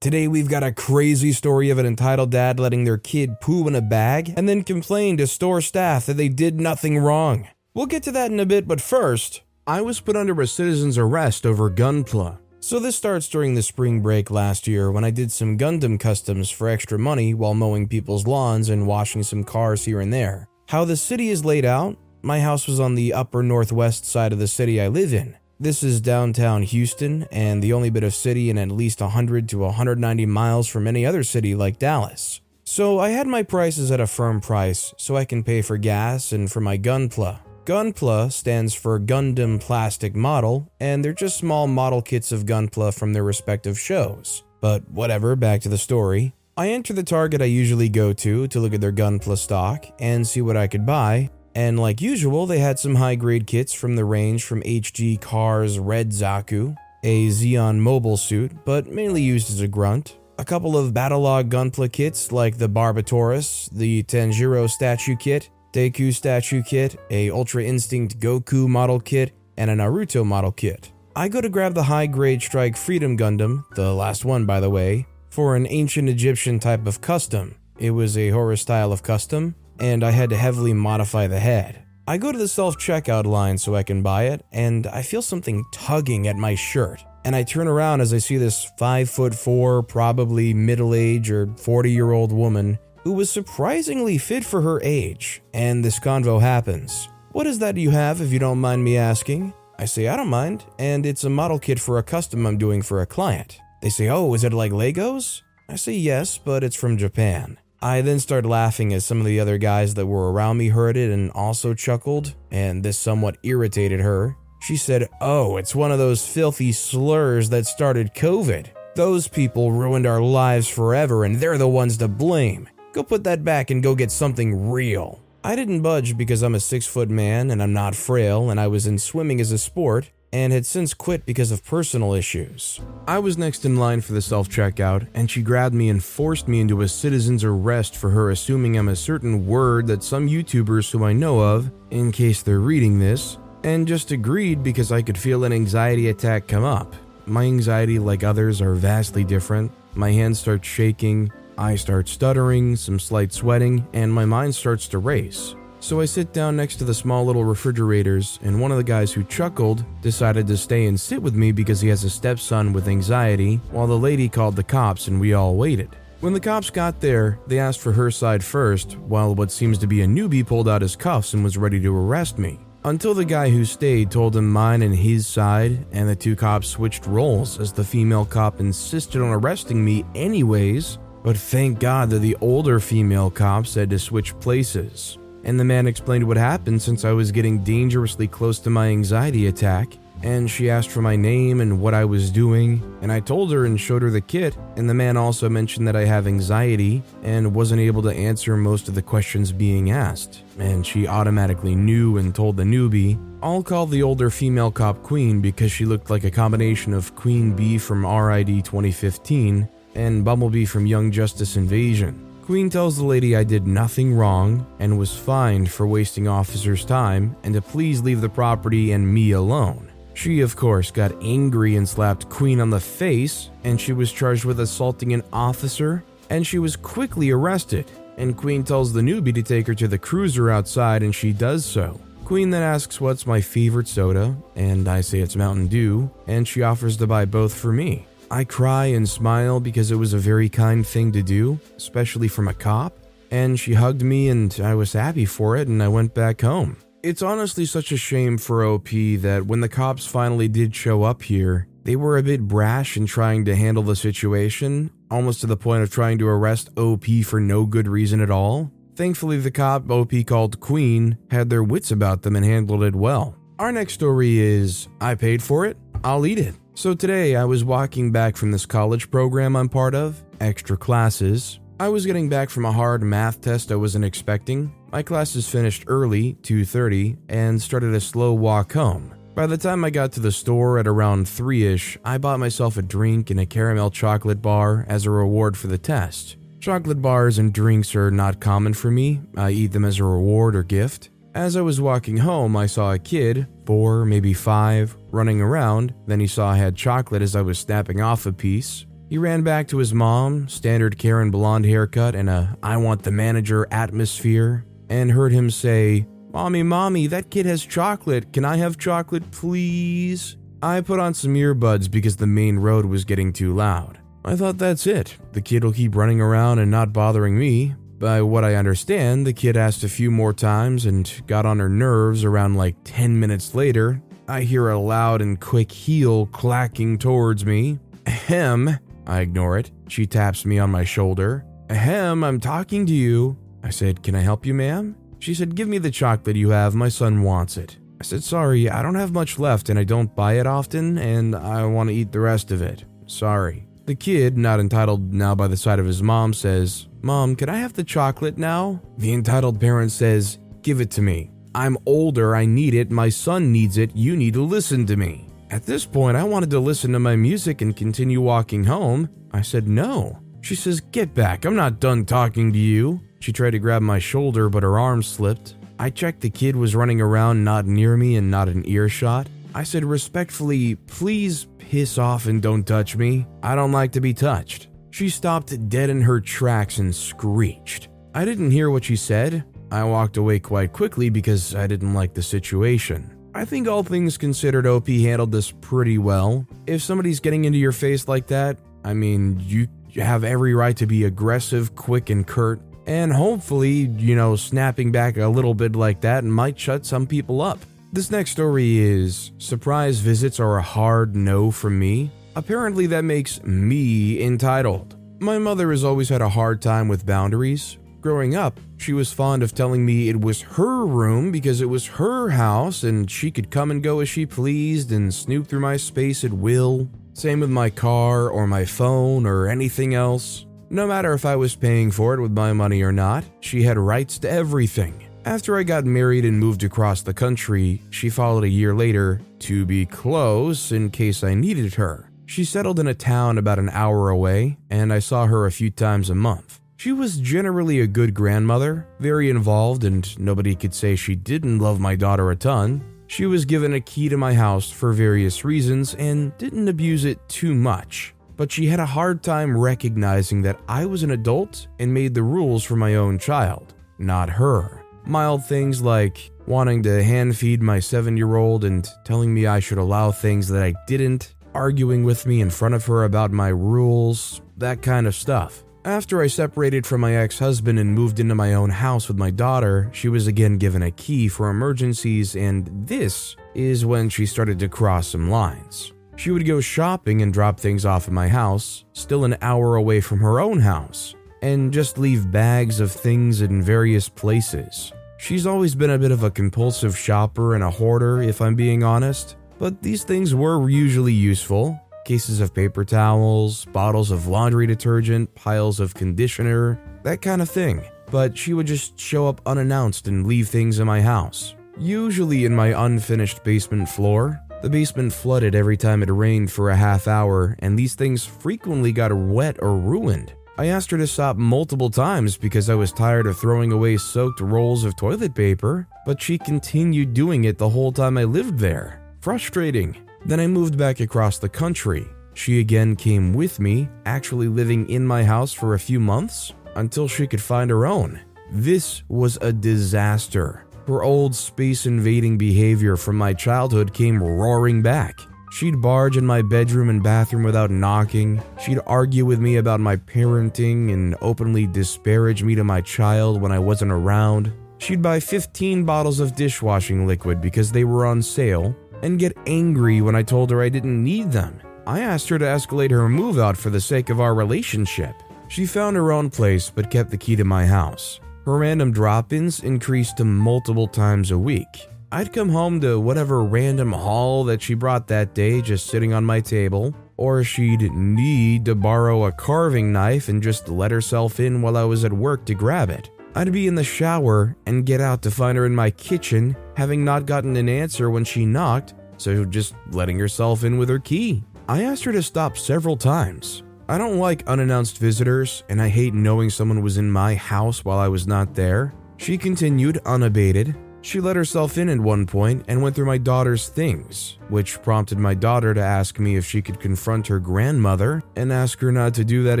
Today, we've got a crazy story of an entitled dad letting their kid poo in a bag and then complain to store staff that they did nothing wrong. We'll get to that in a bit, but first, I was put under a citizen's arrest over Gunpla. So, this starts during the spring break last year when I did some Gundam customs for extra money while mowing people's lawns and washing some cars here and there. How the city is laid out my house was on the upper northwest side of the city I live in. This is downtown Houston and the only bit of city in at least 100 to 190 miles from any other city like Dallas. So I had my prices at a firm price so I can pay for gas and for my Gunpla. Gunpla stands for Gundam Plastic Model, and they're just small model kits of Gunpla from their respective shows. But whatever, back to the story. I enter the Target I usually go to to look at their Gunpla stock and see what I could buy, and like usual, they had some high grade kits from the range from HG Char's Red Zaku, a Zeon mobile suit, but mainly used as a grunt, a couple of Battlelog Gunpla kits like the Barbatos, the Tanjiro statue kit, Deku statue kit, a Ultra Instinct Goku model kit, and a Naruto model kit. I go to grab the high grade Strike Freedom Gundam, the last one by the way, for an ancient Egyptian type of custom. It was a Horus style of custom, and I had to heavily modify the head. I go to the self checkout line so I can buy it, and I feel something tugging at my shirt. And I turn around as I see this 5 foot 4, probably middle age or 40 year old woman who was surprisingly fit for her age. And this convo happens. What is that you have, if you don't mind me asking? I say, I don't mind, and it's a model kit for a custom I'm doing for a client. They say, Oh, is it like Legos? I say, Yes, but it's from Japan. I then started laughing as some of the other guys that were around me heard it and also chuckled, and this somewhat irritated her. She said, Oh, it's one of those filthy slurs that started COVID. Those people ruined our lives forever and they're the ones to blame. Go put that back and go get something real. I didn't budge because I'm a six foot man and I'm not frail, and I was in swimming as a sport, and had since quit because of personal issues. I was next in line for the self checkout, and she grabbed me and forced me into a citizen's arrest for her assuming I'm a certain word that some YouTubers who I know of, in case they're reading this, and just agreed because I could feel an anxiety attack come up. My anxiety, like others, are vastly different. My hands start shaking, I start stuttering, some slight sweating, and my mind starts to race. So I sit down next to the small little refrigerators, and one of the guys who chuckled decided to stay and sit with me because he has a stepson with anxiety, while the lady called the cops and we all waited. When the cops got there, they asked for her side first, while what seems to be a newbie pulled out his cuffs and was ready to arrest me. Until the guy who stayed told him mine and his side, and the two cops switched roles as the female cop insisted on arresting me anyways. But thank God that the older female cop said to switch places and the man explained what happened since I was getting dangerously close to my anxiety attack. And she asked for my name and what I was doing, and I told her and showed her the kit. And the man also mentioned that I have anxiety and wasn't able to answer most of the questions being asked. And she automatically knew and told the newbie, I'll call the older female cop Queen because she looked like a combination of Queen Bee from RID 2015 and Bumblebee from Young Justice Invasion. Queen tells the lady I did nothing wrong and was fined for wasting officers' time and to please leave the property and me alone. She, of course, got angry and slapped Queen on the face, and she was charged with assaulting an officer, and she was quickly arrested. And Queen tells the newbie to take her to the cruiser outside, and she does so. Queen then asks what's my favorite soda, and I say it's Mountain Dew, and she offers to buy both for me. I cry and smile because it was a very kind thing to do, especially from a cop. And she hugged me, and I was happy for it, and I went back home. It's honestly such a shame for OP that when the cops finally did show up here, they were a bit brash in trying to handle the situation, almost to the point of trying to arrest OP for no good reason at all. Thankfully, the cop OP called Queen had their wits about them and handled it well. Our next story is I paid for it, I'll eat it. So today I was walking back from this college program I'm part of, extra classes. I was getting back from a hard math test I wasn't expecting. My classes finished early, 2:30, and started a slow walk home. By the time I got to the store at around 3ish, I bought myself a drink and a caramel chocolate bar as a reward for the test. Chocolate bars and drinks are not common for me. I eat them as a reward or gift. As I was walking home, I saw a kid, four, maybe five, running around. Then he saw I had chocolate as I was snapping off a piece. He ran back to his mom, standard Karen blonde haircut, and a I want the manager atmosphere, and heard him say, Mommy, mommy, that kid has chocolate. Can I have chocolate, please? I put on some earbuds because the main road was getting too loud. I thought that's it. The kid will keep running around and not bothering me. By what I understand, the kid asked a few more times and got on her nerves around like 10 minutes later. I hear a loud and quick heel clacking towards me. Ahem. I ignore it. She taps me on my shoulder. Ahem, I'm talking to you. I said, Can I help you, ma'am? She said, Give me the chocolate you have. My son wants it. I said, Sorry, I don't have much left and I don't buy it often, and I want to eat the rest of it. Sorry. The kid, not entitled now by the side of his mom, says, Mom, can I have the chocolate now? The entitled parent says, Give it to me. I'm older, I need it, my son needs it, you need to listen to me. At this point, I wanted to listen to my music and continue walking home. I said no. She says, Get back, I'm not done talking to you. She tried to grab my shoulder, but her arm slipped. I checked the kid was running around not near me and not in earshot. I said respectfully, Please piss off and don't touch me. I don't like to be touched. She stopped dead in her tracks and screeched. I didn't hear what she said. I walked away quite quickly because I didn't like the situation. I think all things considered, OP handled this pretty well. If somebody's getting into your face like that, I mean, you have every right to be aggressive, quick, and curt. And hopefully, you know, snapping back a little bit like that might shut some people up. This next story is surprise visits are a hard no from me. Apparently, that makes me entitled. My mother has always had a hard time with boundaries. Growing up, she was fond of telling me it was her room because it was her house and she could come and go as she pleased and snoop through my space at will. Same with my car or my phone or anything else. No matter if I was paying for it with my money or not, she had rights to everything. After I got married and moved across the country, she followed a year later to be close in case I needed her. She settled in a town about an hour away, and I saw her a few times a month. She was generally a good grandmother, very involved, and nobody could say she didn't love my daughter a ton. She was given a key to my house for various reasons and didn't abuse it too much, but she had a hard time recognizing that I was an adult and made the rules for my own child, not her. Mild things like wanting to hand feed my seven year old and telling me I should allow things that I didn't, arguing with me in front of her about my rules, that kind of stuff. After I separated from my ex husband and moved into my own house with my daughter, she was again given a key for emergencies, and this is when she started to cross some lines. She would go shopping and drop things off at my house, still an hour away from her own house, and just leave bags of things in various places. She's always been a bit of a compulsive shopper and a hoarder, if I'm being honest, but these things were usually useful. Cases of paper towels, bottles of laundry detergent, piles of conditioner, that kind of thing. But she would just show up unannounced and leave things in my house. Usually in my unfinished basement floor. The basement flooded every time it rained for a half hour, and these things frequently got wet or ruined. I asked her to stop multiple times because I was tired of throwing away soaked rolls of toilet paper, but she continued doing it the whole time I lived there. Frustrating. Then I moved back across the country. She again came with me, actually living in my house for a few months until she could find her own. This was a disaster. Her old space invading behavior from my childhood came roaring back. She'd barge in my bedroom and bathroom without knocking. She'd argue with me about my parenting and openly disparage me to my child when I wasn't around. She'd buy 15 bottles of dishwashing liquid because they were on sale and get angry when I told her I didn't need them. I asked her to escalate her move out for the sake of our relationship. She found her own place but kept the key to my house. Her random drop ins increased to multiple times a week. I'd come home to whatever random haul that she brought that day just sitting on my table, or she'd need to borrow a carving knife and just let herself in while I was at work to grab it. I'd be in the shower and get out to find her in my kitchen, having not gotten an answer when she knocked, so just letting herself in with her key. I asked her to stop several times. I don't like unannounced visitors, and I hate knowing someone was in my house while I was not there. She continued unabated. She let herself in at one point and went through my daughter's things, which prompted my daughter to ask me if she could confront her grandmother and ask her not to do that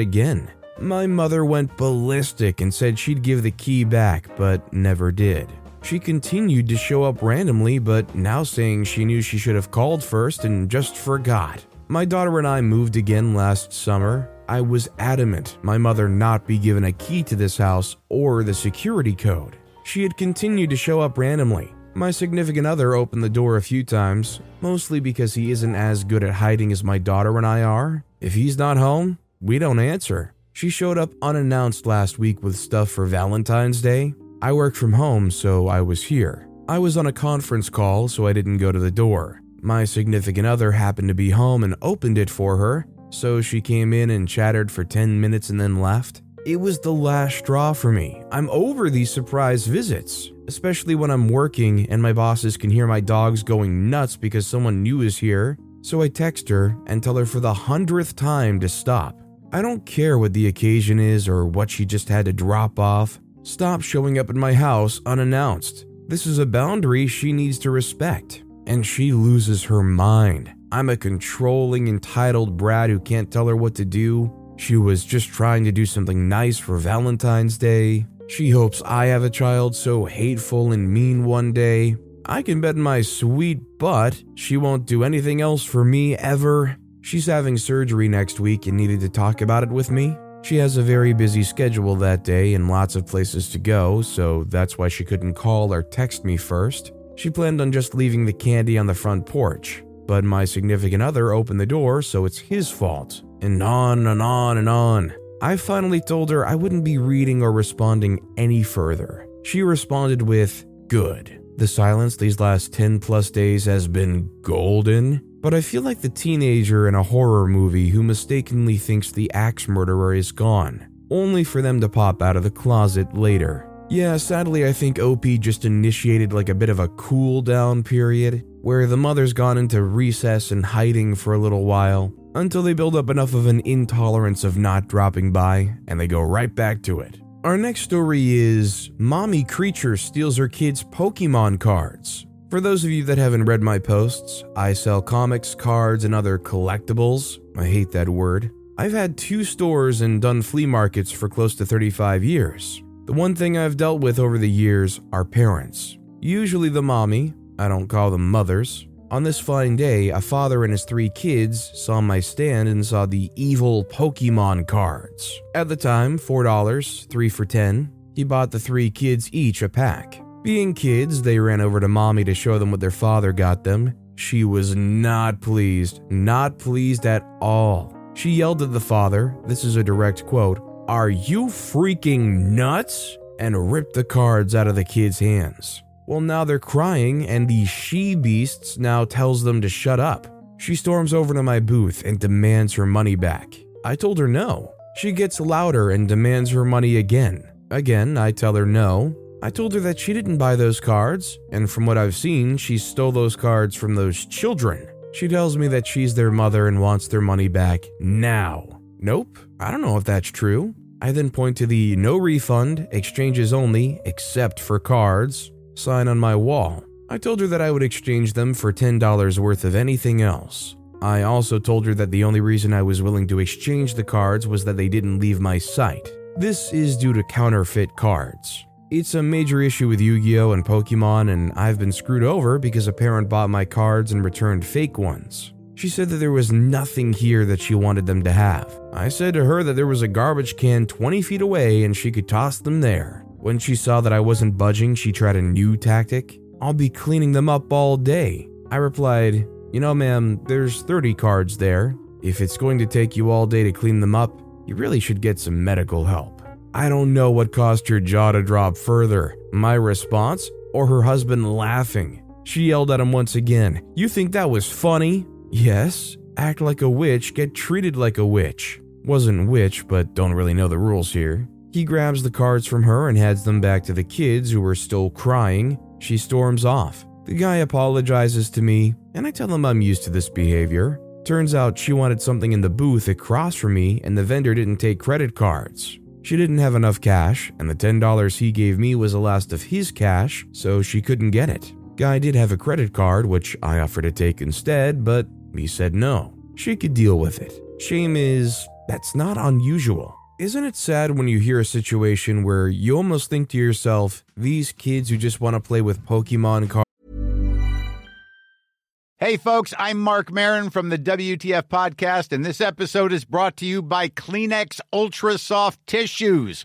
again. My mother went ballistic and said she'd give the key back, but never did. She continued to show up randomly, but now saying she knew she should have called first and just forgot. My daughter and I moved again last summer. I was adamant my mother not be given a key to this house or the security code. She had continued to show up randomly. My significant other opened the door a few times, mostly because he isn't as good at hiding as my daughter and I are. If he's not home, we don't answer. She showed up unannounced last week with stuff for Valentine's Day. I worked from home, so I was here. I was on a conference call, so I didn't go to the door. My significant other happened to be home and opened it for her, so she came in and chattered for 10 minutes and then left. It was the last straw for me. I'm over these surprise visits, especially when I'm working and my bosses can hear my dogs going nuts because someone new is here. So I text her and tell her for the hundredth time to stop. I don't care what the occasion is or what she just had to drop off. Stop showing up at my house unannounced. This is a boundary she needs to respect. And she loses her mind. I'm a controlling, entitled brat who can't tell her what to do. She was just trying to do something nice for Valentine's Day. She hopes I have a child so hateful and mean one day. I can bet my sweet butt she won't do anything else for me ever. She's having surgery next week and needed to talk about it with me. She has a very busy schedule that day and lots of places to go, so that's why she couldn't call or text me first. She planned on just leaving the candy on the front porch, but my significant other opened the door, so it's his fault. And on and on and on. I finally told her I wouldn't be reading or responding any further. She responded with, Good. The silence these last 10 plus days has been golden. But I feel like the teenager in a horror movie who mistakenly thinks the axe murderer is gone, only for them to pop out of the closet later. Yeah, sadly, I think OP just initiated like a bit of a cool down period where the mother's gone into recess and hiding for a little while until they build up enough of an intolerance of not dropping by and they go right back to it. Our next story is Mommy Creature steals her kids' Pokemon cards. For those of you that haven't read my posts, I sell comics, cards, and other collectibles. I hate that word. I've had two stores and done flea markets for close to 35 years. The one thing I've dealt with over the years are parents. Usually the mommy, I don't call them mothers. On this fine day, a father and his three kids saw my stand and saw the evil Pokemon cards. At the time, $4, 3 for 10. He bought the three kids each a pack. Being kids, they ran over to mommy to show them what their father got them. She was not pleased, not pleased at all. She yelled at the father, this is a direct quote, Are you freaking nuts? and ripped the cards out of the kids' hands. Well, now they're crying, and the she beasts now tells them to shut up. She storms over to my booth and demands her money back. I told her no. She gets louder and demands her money again. Again, I tell her no. I told her that she didn't buy those cards, and from what I've seen, she stole those cards from those children. She tells me that she's their mother and wants their money back now. Nope, I don't know if that's true. I then point to the no refund, exchanges only, except for cards sign on my wall. I told her that I would exchange them for $10 worth of anything else. I also told her that the only reason I was willing to exchange the cards was that they didn't leave my site. This is due to counterfeit cards. It's a major issue with Yu Gi Oh! and Pokemon, and I've been screwed over because a parent bought my cards and returned fake ones. She said that there was nothing here that she wanted them to have. I said to her that there was a garbage can 20 feet away and she could toss them there. When she saw that I wasn't budging, she tried a new tactic. I'll be cleaning them up all day. I replied, You know, ma'am, there's 30 cards there. If it's going to take you all day to clean them up, you really should get some medical help. I don't know what caused her jaw to drop further my response or her husband laughing. She yelled at him once again. You think that was funny? Yes. Act like a witch, get treated like a witch. Wasn't witch, but don't really know the rules here. He grabs the cards from her and heads them back to the kids who are still crying. She storms off. The guy apologizes to me, and I tell him I'm used to this behavior. Turns out she wanted something in the booth across from me, and the vendor didn't take credit cards. She didn't have enough cash, and the $10 he gave me was the last of his cash, so she couldn't get it. Guy did have a credit card, which I offered to take instead, but he said no. She could deal with it. Shame is, that's not unusual. Isn't it sad when you hear a situation where you almost think to yourself, these kids who just want to play with Pokemon cards? Hey, folks, I'm Marc Maron from the WTF Podcast, and this episode is brought to you by Kleenex Ultra Soft Tissues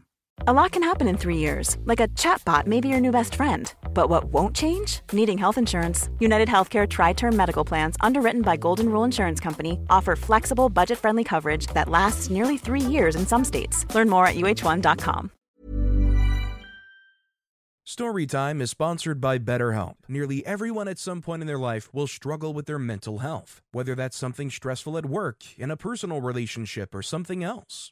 A lot can happen in three years, like a chatbot may be your new best friend. But what won't change? Needing health insurance. United Healthcare Tri Term Medical Plans, underwritten by Golden Rule Insurance Company, offer flexible, budget friendly coverage that lasts nearly three years in some states. Learn more at uh1.com. Storytime is sponsored by BetterHelp. Nearly everyone at some point in their life will struggle with their mental health, whether that's something stressful at work, in a personal relationship, or something else.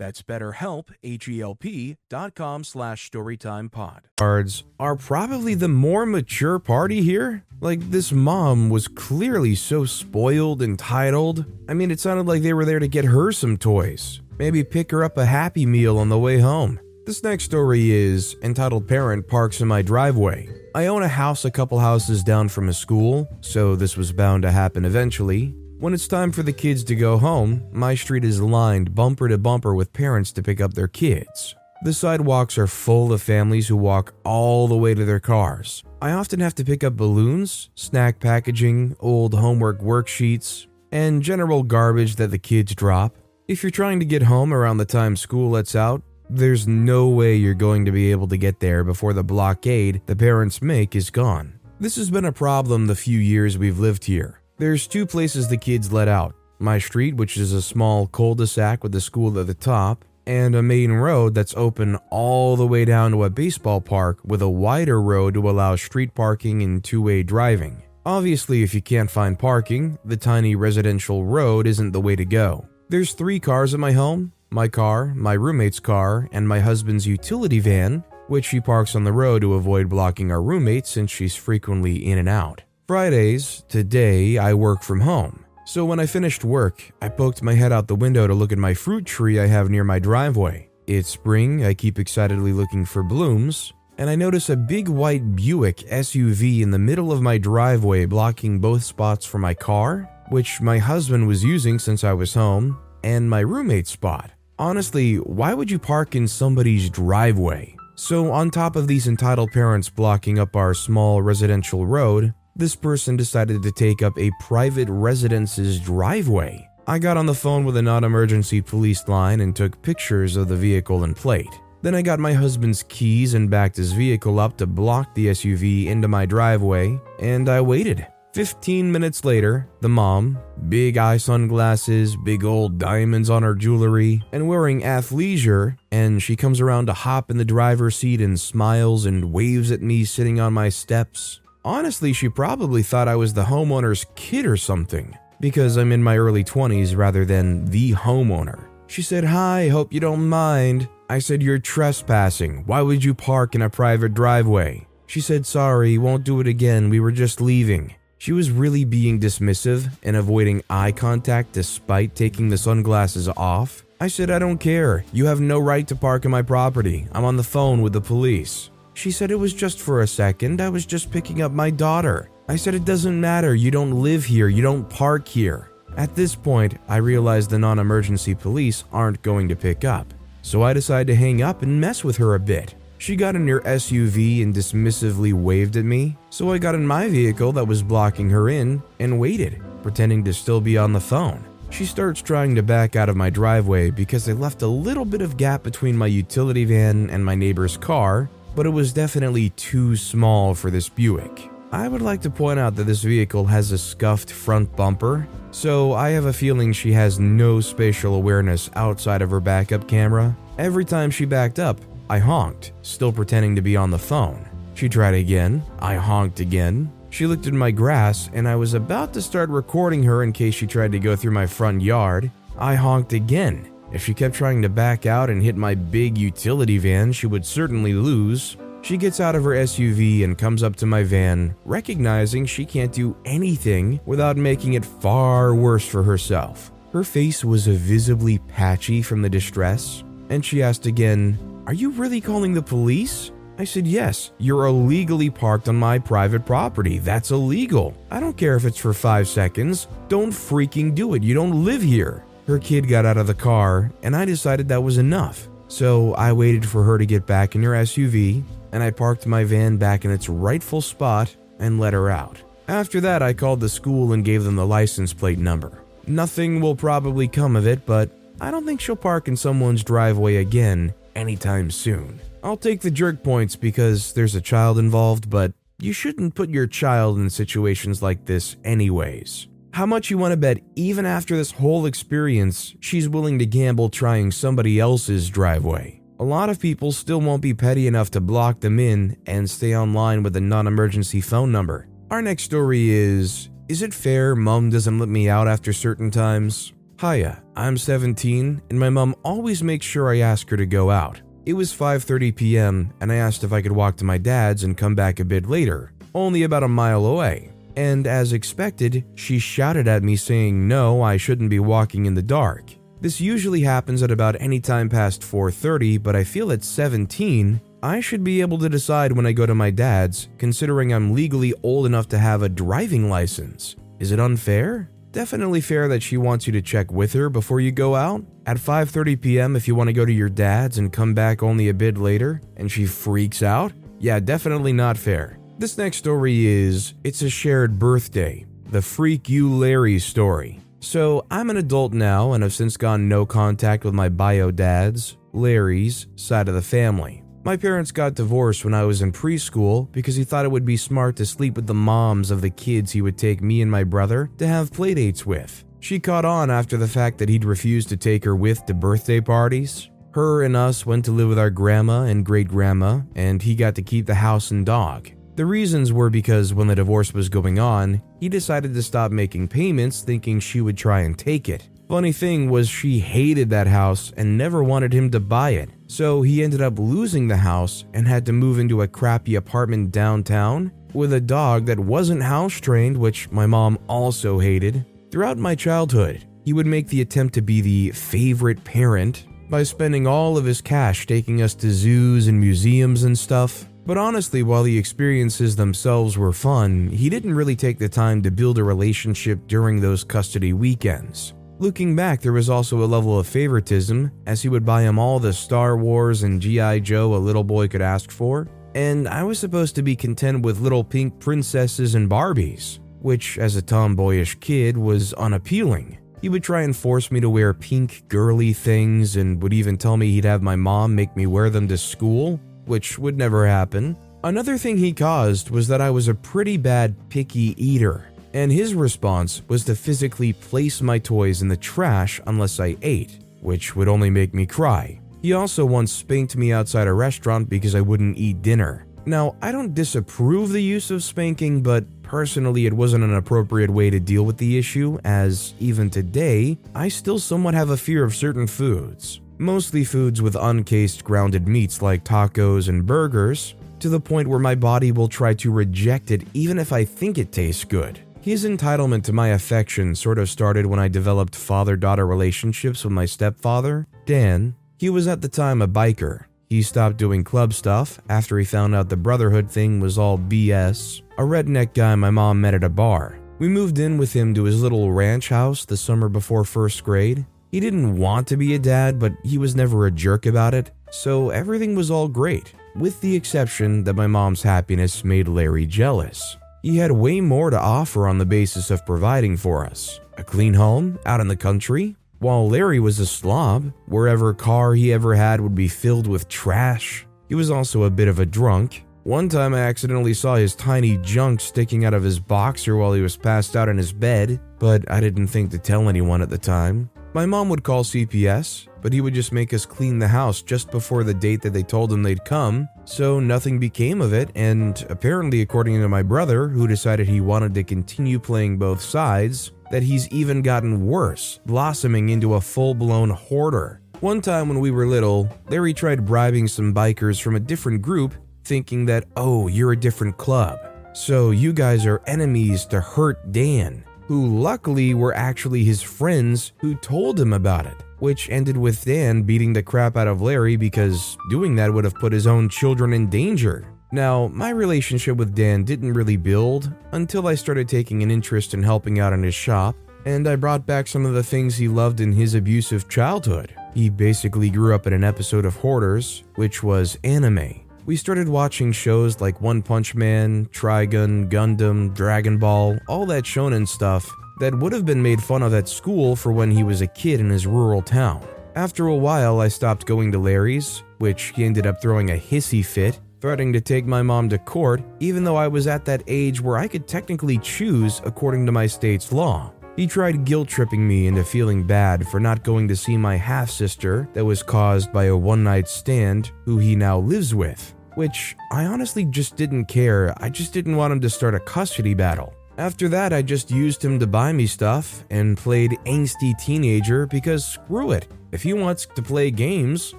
That's betterhelp, H-E-L-P dot com slash storytimepod. Cards are probably the more mature party here. Like, this mom was clearly so spoiled, and entitled. I mean, it sounded like they were there to get her some toys. Maybe pick her up a Happy Meal on the way home. This next story is Entitled Parent Parks in My Driveway. I own a house a couple houses down from a school, so this was bound to happen eventually. When it's time for the kids to go home, my street is lined bumper to bumper with parents to pick up their kids. The sidewalks are full of families who walk all the way to their cars. I often have to pick up balloons, snack packaging, old homework worksheets, and general garbage that the kids drop. If you're trying to get home around the time school lets out, there's no way you're going to be able to get there before the blockade the parents make is gone. This has been a problem the few years we've lived here. There's two places the kids let out my street, which is a small cul de sac with a school at the top, and a main road that's open all the way down to a baseball park with a wider road to allow street parking and two way driving. Obviously, if you can't find parking, the tiny residential road isn't the way to go. There's three cars at my home my car, my roommate's car, and my husband's utility van, which she parks on the road to avoid blocking our roommate since she's frequently in and out. Fridays, today, I work from home. So when I finished work, I poked my head out the window to look at my fruit tree I have near my driveway. It's spring, I keep excitedly looking for blooms, and I notice a big white Buick SUV in the middle of my driveway blocking both spots for my car, which my husband was using since I was home, and my roommate's spot. Honestly, why would you park in somebody's driveway? So, on top of these entitled parents blocking up our small residential road, this person decided to take up a private residence's driveway. I got on the phone with a non emergency police line and took pictures of the vehicle and plate. Then I got my husband's keys and backed his vehicle up to block the SUV into my driveway, and I waited. 15 minutes later, the mom, big eye sunglasses, big old diamonds on her jewelry, and wearing athleisure, and she comes around to hop in the driver's seat and smiles and waves at me sitting on my steps. Honestly, she probably thought I was the homeowner's kid or something. because I'm in my early 20s rather than the homeowner. She said, Hi, hope you don't mind. I said, You're trespassing. Why would you park in a private driveway? She said, Sorry, won't do it again. We were just leaving. She was really being dismissive and avoiding eye contact despite taking the sunglasses off. I said, I don't care. You have no right to park in my property. I'm on the phone with the police. She said it was just for a second. I was just picking up my daughter. I said, It doesn't matter. You don't live here. You don't park here. At this point, I realized the non emergency police aren't going to pick up. So I decided to hang up and mess with her a bit. She got in her SUV and dismissively waved at me, so I got in my vehicle that was blocking her in and waited, pretending to still be on the phone. She starts trying to back out of my driveway because I left a little bit of gap between my utility van and my neighbor's car, but it was definitely too small for this Buick. I would like to point out that this vehicle has a scuffed front bumper, so I have a feeling she has no spatial awareness outside of her backup camera. Every time she backed up, I honked, still pretending to be on the phone. She tried again. I honked again. She looked at my grass, and I was about to start recording her in case she tried to go through my front yard. I honked again. If she kept trying to back out and hit my big utility van, she would certainly lose. She gets out of her SUV and comes up to my van, recognizing she can't do anything without making it far worse for herself. Her face was visibly patchy from the distress, and she asked again, are you really calling the police? I said, Yes, you're illegally parked on my private property. That's illegal. I don't care if it's for five seconds. Don't freaking do it. You don't live here. Her kid got out of the car, and I decided that was enough. So I waited for her to get back in her SUV, and I parked my van back in its rightful spot and let her out. After that, I called the school and gave them the license plate number. Nothing will probably come of it, but I don't think she'll park in someone's driveway again anytime soon. I'll take the jerk points because there's a child involved, but you shouldn't put your child in situations like this, anyways. How much you want to bet, even after this whole experience, she's willing to gamble trying somebody else's driveway? A lot of people still won't be petty enough to block them in and stay online with a non emergency phone number. Our next story is Is it fair mom doesn't let me out after certain times? Hiya, I'm 17 and my mom always makes sure I ask her to go out. It was 5:30 p.m. and I asked if I could walk to my dad's and come back a bit later, only about a mile away. And as expected, she shouted at me saying no, I shouldn't be walking in the dark. This usually happens at about any time past 4:30, but I feel at 17 I should be able to decide when I go to my dad's, considering I'm legally old enough to have a driving license. Is it unfair? Definitely fair that she wants you to check with her before you go out. At 5:30 p.m. if you want to go to your dad's and come back only a bit later and she freaks out? Yeah, definitely not fair. This next story is it's a shared birthday. The Freak You Larry story. So, I'm an adult now and have since gone no contact with my bio dad's, Larry's, side of the family. My parents got divorced when I was in preschool because he thought it would be smart to sleep with the moms of the kids he would take me and my brother to have playdates with. She caught on after the fact that he'd refused to take her with to birthday parties. Her and us went to live with our grandma and great grandma, and he got to keep the house and dog. The reasons were because when the divorce was going on, he decided to stop making payments thinking she would try and take it. Funny thing was, she hated that house and never wanted him to buy it. So he ended up losing the house and had to move into a crappy apartment downtown with a dog that wasn't house trained, which my mom also hated. Throughout my childhood, he would make the attempt to be the favorite parent by spending all of his cash taking us to zoos and museums and stuff. But honestly, while the experiences themselves were fun, he didn't really take the time to build a relationship during those custody weekends. Looking back, there was also a level of favoritism, as he would buy him all the Star Wars and G.I. Joe a little boy could ask for, and I was supposed to be content with little pink princesses and Barbies, which, as a tomboyish kid, was unappealing. He would try and force me to wear pink girly things and would even tell me he'd have my mom make me wear them to school, which would never happen. Another thing he caused was that I was a pretty bad picky eater and his response was to physically place my toys in the trash unless I ate, which would only make me cry. He also once spanked me outside a restaurant because I wouldn't eat dinner. Now, I don't disapprove the use of spanking, but personally, it wasn't an appropriate way to deal with the issue, as even today, I still somewhat have a fear of certain foods. Mostly foods with uncased grounded meats like tacos and burgers, to the point where my body will try to reject it even if I think it tastes good. His entitlement to my affection sort of started when I developed father daughter relationships with my stepfather, Dan. He was at the time a biker. He stopped doing club stuff after he found out the brotherhood thing was all BS. A redneck guy my mom met at a bar. We moved in with him to his little ranch house the summer before first grade. He didn't want to be a dad, but he was never a jerk about it, so everything was all great, with the exception that my mom's happiness made Larry jealous. He had way more to offer on the basis of providing for us a clean home out in the country, while Larry was a slob. Wherever car he ever had would be filled with trash. He was also a bit of a drunk. One time I accidentally saw his tiny junk sticking out of his boxer while he was passed out in his bed, but I didn't think to tell anyone at the time. My mom would call CPS, but he would just make us clean the house just before the date that they told him they'd come, so nothing became of it. And apparently, according to my brother, who decided he wanted to continue playing both sides, that he's even gotten worse, blossoming into a full blown hoarder. One time when we were little, Larry tried bribing some bikers from a different group, thinking that, oh, you're a different club. So you guys are enemies to hurt Dan who luckily were actually his friends who told him about it, which ended with Dan beating the crap out of Larry because doing that would have put his own children in danger. Now, my relationship with Dan didn't really build until I started taking an interest in helping out in his shop, and I brought back some of the things he loved in his abusive childhood. He basically grew up in an episode of Hoarders, which was anime. We started watching shows like One Punch Man, Trigun, Gundam, Dragon Ball, all that shonen stuff that would have been made fun of at school for when he was a kid in his rural town. After a while, I stopped going to Larry's, which he ended up throwing a hissy fit, threatening to take my mom to court, even though I was at that age where I could technically choose according to my state's law. He tried guilt tripping me into feeling bad for not going to see my half sister that was caused by a one night stand who he now lives with, which I honestly just didn't care. I just didn't want him to start a custody battle. After that, I just used him to buy me stuff and played angsty teenager because screw it. If he wants to play games,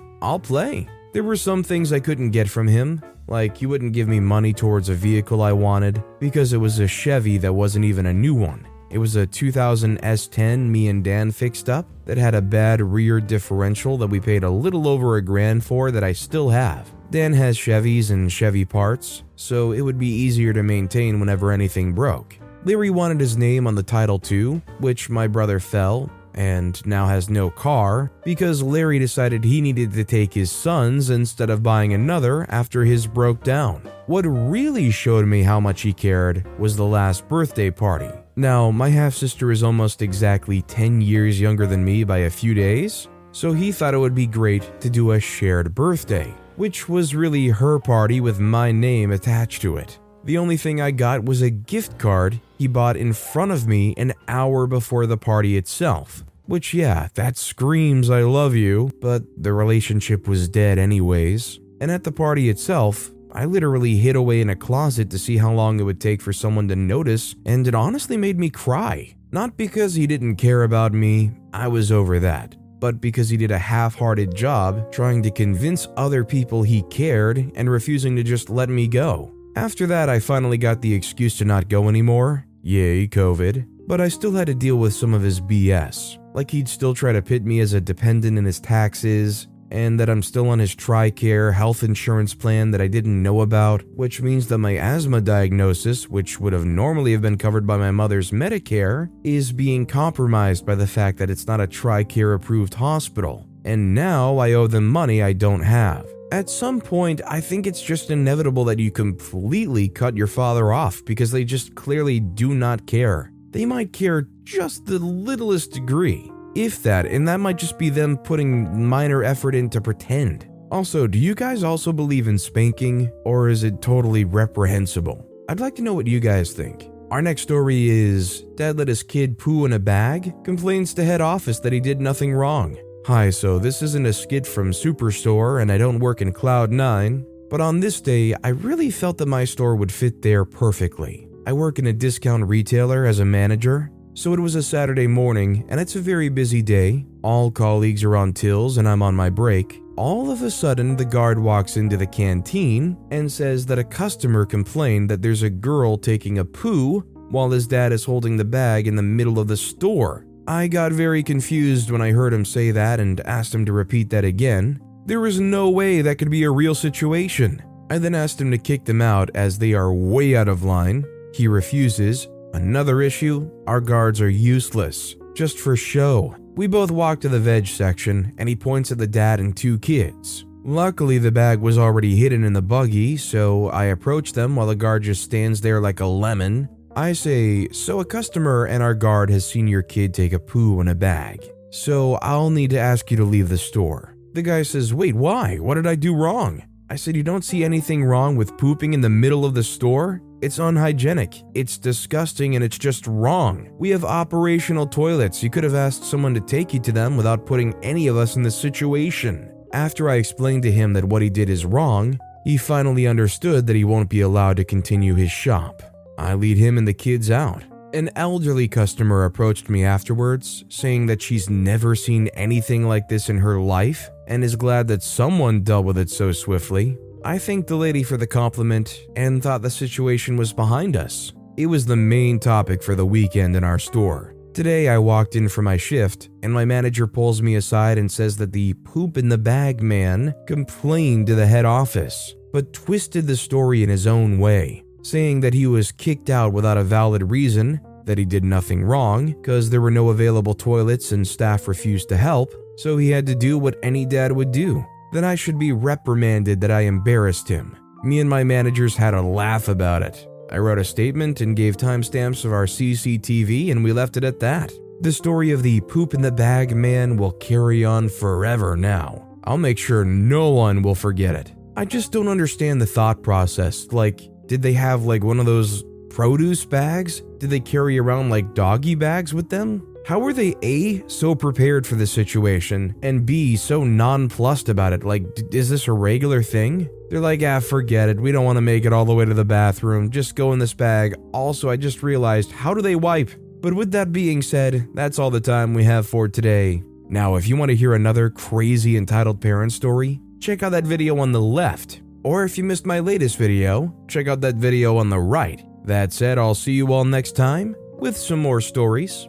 I'll play. There were some things I couldn't get from him, like he wouldn't give me money towards a vehicle I wanted because it was a Chevy that wasn't even a new one. It was a 2000 S10 me and Dan fixed up that had a bad rear differential that we paid a little over a grand for that I still have. Dan has Chevys and Chevy parts, so it would be easier to maintain whenever anything broke. Larry wanted his name on the title too, which my brother fell and now has no car because Larry decided he needed to take his son's instead of buying another after his broke down. What really showed me how much he cared was the last birthday party. Now, my half sister is almost exactly 10 years younger than me by a few days, so he thought it would be great to do a shared birthday, which was really her party with my name attached to it. The only thing I got was a gift card he bought in front of me an hour before the party itself. Which, yeah, that screams I love you, but the relationship was dead anyways. And at the party itself, I literally hid away in a closet to see how long it would take for someone to notice, and it honestly made me cry. Not because he didn't care about me, I was over that, but because he did a half hearted job trying to convince other people he cared and refusing to just let me go. After that, I finally got the excuse to not go anymore. Yay, COVID. But I still had to deal with some of his BS. Like he'd still try to pit me as a dependent in his taxes, and that I'm still on his TRICARE health insurance plan that I didn't know about, which means that my asthma diagnosis, which would have normally have been covered by my mother's Medicare, is being compromised by the fact that it's not a TRICARE approved hospital. And now I owe them money I don't have. At some point, I think it's just inevitable that you completely cut your father off because they just clearly do not care. They might care just the littlest degree. If that, and that might just be them putting minor effort in to pretend. Also, do you guys also believe in spanking, or is it totally reprehensible? I'd like to know what you guys think. Our next story is Dad let his kid poo in a bag, complains to head office that he did nothing wrong. Hi, so this isn't a skit from Superstore and I don't work in Cloud9, but on this day, I really felt that my store would fit there perfectly. I work in a discount retailer as a manager, so it was a Saturday morning and it's a very busy day. All colleagues are on tills and I'm on my break. All of a sudden, the guard walks into the canteen and says that a customer complained that there's a girl taking a poo while his dad is holding the bag in the middle of the store. I got very confused when I heard him say that and asked him to repeat that again. There was no way that could be a real situation. I then asked him to kick them out as they are way out of line. He refuses. Another issue our guards are useless, just for show. We both walk to the veg section, and he points at the dad and two kids. Luckily, the bag was already hidden in the buggy, so I approach them while the guard just stands there like a lemon. I say, So a customer and our guard has seen your kid take a poo in a bag, so I'll need to ask you to leave the store. The guy says, Wait, why? What did I do wrong? I said, You don't see anything wrong with pooping in the middle of the store? It's unhygienic, it's disgusting, and it's just wrong. We have operational toilets. You could have asked someone to take you to them without putting any of us in this situation. After I explained to him that what he did is wrong, he finally understood that he won't be allowed to continue his shop. I lead him and the kids out. An elderly customer approached me afterwards, saying that she's never seen anything like this in her life and is glad that someone dealt with it so swiftly. I thanked the lady for the compliment and thought the situation was behind us. It was the main topic for the weekend in our store. Today, I walked in for my shift, and my manager pulls me aside and says that the poop in the bag man complained to the head office, but twisted the story in his own way, saying that he was kicked out without a valid reason, that he did nothing wrong because there were no available toilets and staff refused to help, so he had to do what any dad would do then I should be reprimanded that I embarrassed him. Me and my managers had a laugh about it. I wrote a statement and gave timestamps of our CCTV, and we left it at that. The story of the poop in the bag man will carry on forever now. I'll make sure no one will forget it. I just don't understand the thought process. Like, did they have like one of those produce bags? Did they carry around like doggy bags with them? How were they A, so prepared for this situation, and B, so nonplussed about it? Like, is this a regular thing? They're like, ah, forget it. We don't want to make it all the way to the bathroom. Just go in this bag. Also, I just realized, how do they wipe? But with that being said, that's all the time we have for today. Now, if you want to hear another crazy entitled parent story, check out that video on the left. Or if you missed my latest video, check out that video on the right. That said, I'll see you all next time with some more stories